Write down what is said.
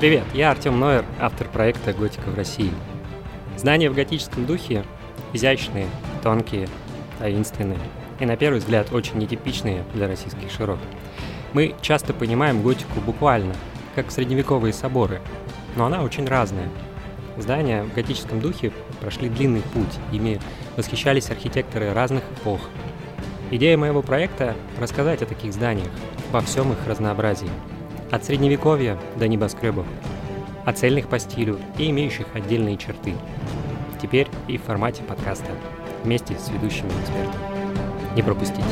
Привет, я Артем Нойер, автор проекта «Готика в России». Здания в готическом духе изящные, тонкие, таинственные и, на первый взгляд, очень нетипичные для российских широт. Мы часто понимаем готику буквально, как средневековые соборы, но она очень разная. Здания в готическом духе прошли длинный путь, ими восхищались архитекторы разных эпох. Идея моего проекта – рассказать о таких зданиях, во всем их разнообразии – от средневековья до небоскребов, от цельных по стилю и имеющих отдельные черты. Теперь и в формате подкаста, вместе с ведущими экспертами. Не пропустите.